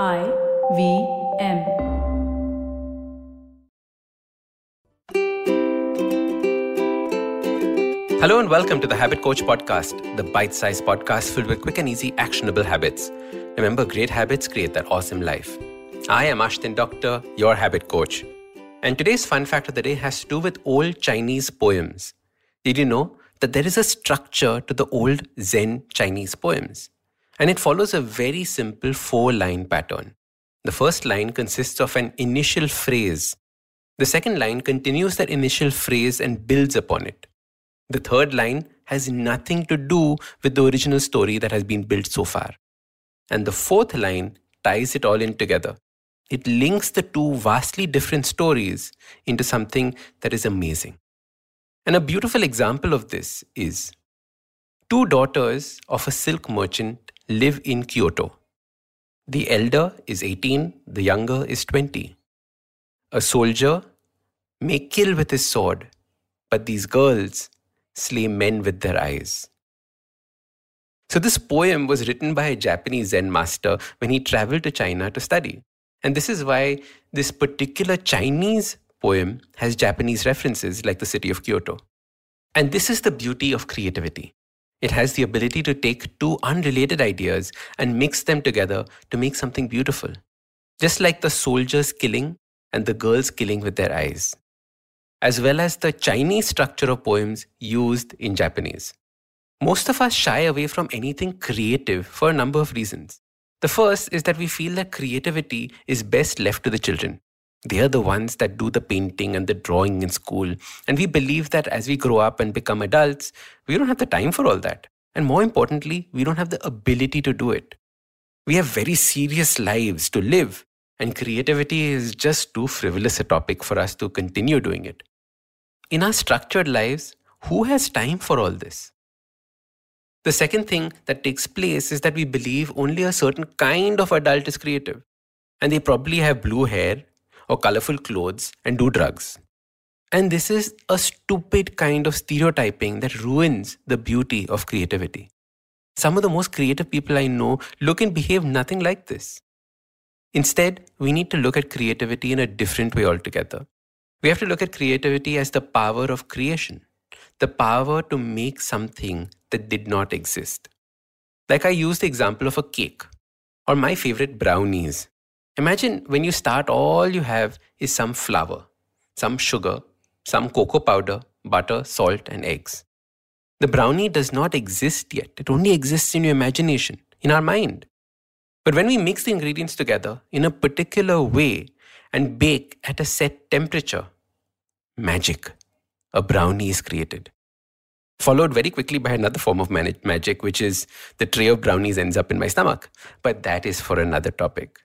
I V M. Hello and welcome to the Habit Coach Podcast, the bite sized podcast filled with quick and easy actionable habits. Remember, great habits create that awesome life. I am Ashdin Doctor, your habit coach. And today's fun fact of the day has to do with old Chinese poems. Did you know that there is a structure to the old Zen Chinese poems? And it follows a very simple four line pattern. The first line consists of an initial phrase. The second line continues that initial phrase and builds upon it. The third line has nothing to do with the original story that has been built so far. And the fourth line ties it all in together. It links the two vastly different stories into something that is amazing. And a beautiful example of this is two daughters of a silk merchant live in Kyoto. The elder is 18, the younger is 20. A soldier may kill with his sword, but these girls slay men with their eyes. So, this poem was written by a Japanese Zen master when he traveled to China to study. And this is why this particular Chinese poem has Japanese references like the city of Kyoto. And this is the beauty of creativity. It has the ability to take two unrelated ideas and mix them together to make something beautiful. Just like the soldiers killing and the girls killing with their eyes, as well as the Chinese structure of poems used in Japanese. Most of us shy away from anything creative for a number of reasons. The first is that we feel that creativity is best left to the children. They are the ones that do the painting and the drawing in school. And we believe that as we grow up and become adults, we don't have the time for all that. And more importantly, we don't have the ability to do it. We have very serious lives to live, and creativity is just too frivolous a topic for us to continue doing it. In our structured lives, who has time for all this? The second thing that takes place is that we believe only a certain kind of adult is creative. And they probably have blue hair or colorful clothes and do drugs. And this is a stupid kind of stereotyping that ruins the beauty of creativity. Some of the most creative people I know look and behave nothing like this. Instead, we need to look at creativity in a different way altogether. We have to look at creativity as the power of creation, the power to make something that did not exist. Like I used the example of a cake, or my favorite brownies. Imagine when you start, all you have is some flour, some sugar, some cocoa powder, butter, salt, and eggs. The brownie does not exist yet. It only exists in your imagination, in our mind. But when we mix the ingredients together in a particular way and bake at a set temperature, magic, a brownie is created. Followed very quickly by another form of magic, which is the tray of brownies ends up in my stomach. But that is for another topic.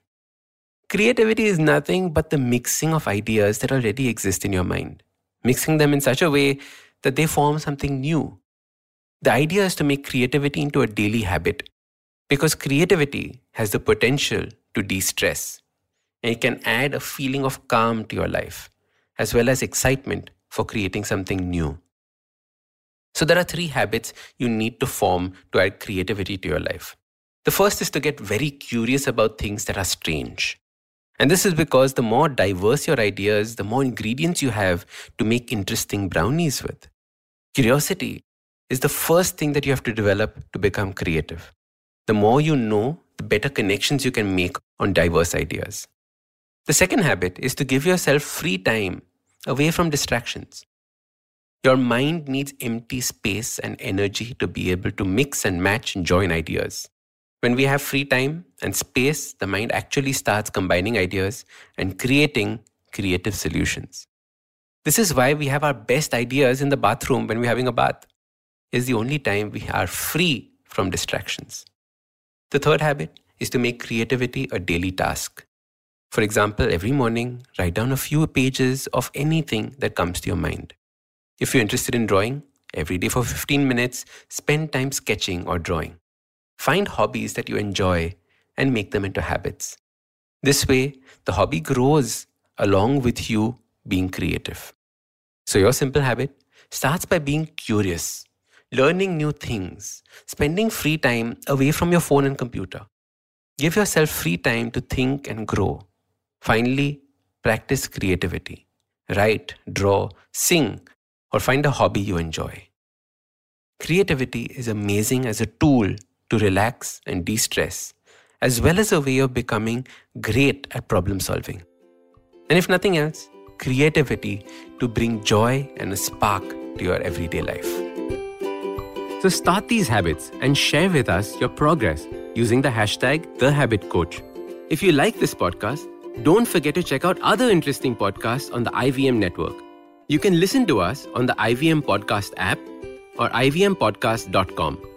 Creativity is nothing but the mixing of ideas that already exist in your mind, mixing them in such a way that they form something new. The idea is to make creativity into a daily habit because creativity has the potential to de stress and it can add a feeling of calm to your life as well as excitement for creating something new. So, there are three habits you need to form to add creativity to your life. The first is to get very curious about things that are strange. And this is because the more diverse your ideas, the more ingredients you have to make interesting brownies with. Curiosity is the first thing that you have to develop to become creative. The more you know, the better connections you can make on diverse ideas. The second habit is to give yourself free time away from distractions. Your mind needs empty space and energy to be able to mix and match and join ideas. When we have free time and space, the mind actually starts combining ideas and creating creative solutions. This is why we have our best ideas in the bathroom when we're having a bath. It's the only time we are free from distractions. The third habit is to make creativity a daily task. For example, every morning, write down a few pages of anything that comes to your mind. If you're interested in drawing, every day for 15 minutes, spend time sketching or drawing. Find hobbies that you enjoy and make them into habits. This way, the hobby grows along with you being creative. So, your simple habit starts by being curious, learning new things, spending free time away from your phone and computer. Give yourself free time to think and grow. Finally, practice creativity. Write, draw, sing, or find a hobby you enjoy. Creativity is amazing as a tool to relax and de stress, as well as a way of becoming great at problem solving. And if nothing else, creativity to bring joy and a spark to your everyday life. So start these habits and share with us your progress using the hashtag TheHabitCoach. If you like this podcast, don't forget to check out other interesting podcasts on the IVM network. You can listen to us on the IVM Podcast app or ivmpodcast.com.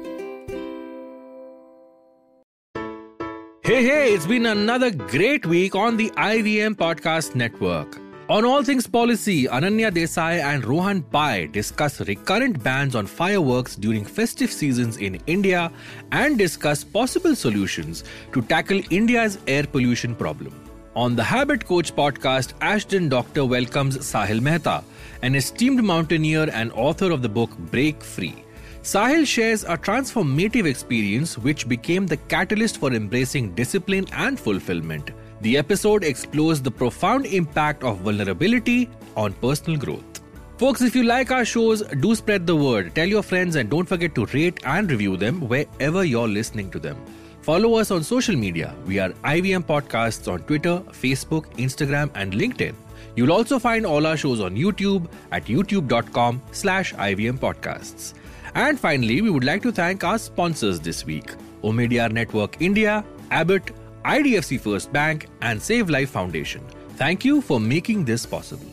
Hey, hey, it's been another great week on the IVM Podcast Network. On All Things Policy, Ananya Desai and Rohan Pai discuss recurrent bans on fireworks during festive seasons in India and discuss possible solutions to tackle India's air pollution problem. On the Habit Coach podcast, Ashdin Doctor welcomes Sahil Mehta, an esteemed mountaineer and author of the book Break Free. Sahil shares a transformative experience which became the catalyst for embracing discipline and fulfillment. The episode explores the profound impact of vulnerability on personal growth. Folks, if you like our shows, do spread the word. Tell your friends and don't forget to rate and review them wherever you're listening to them. Follow us on social media. We are IVM Podcasts on Twitter, Facebook, Instagram, and LinkedIn. You'll also find all our shows on YouTube at youtube.com slash IVM Podcasts. And finally, we would like to thank our sponsors this week. Omidyar Network India, Abbott, IDFC First Bank, and Save Life Foundation. Thank you for making this possible.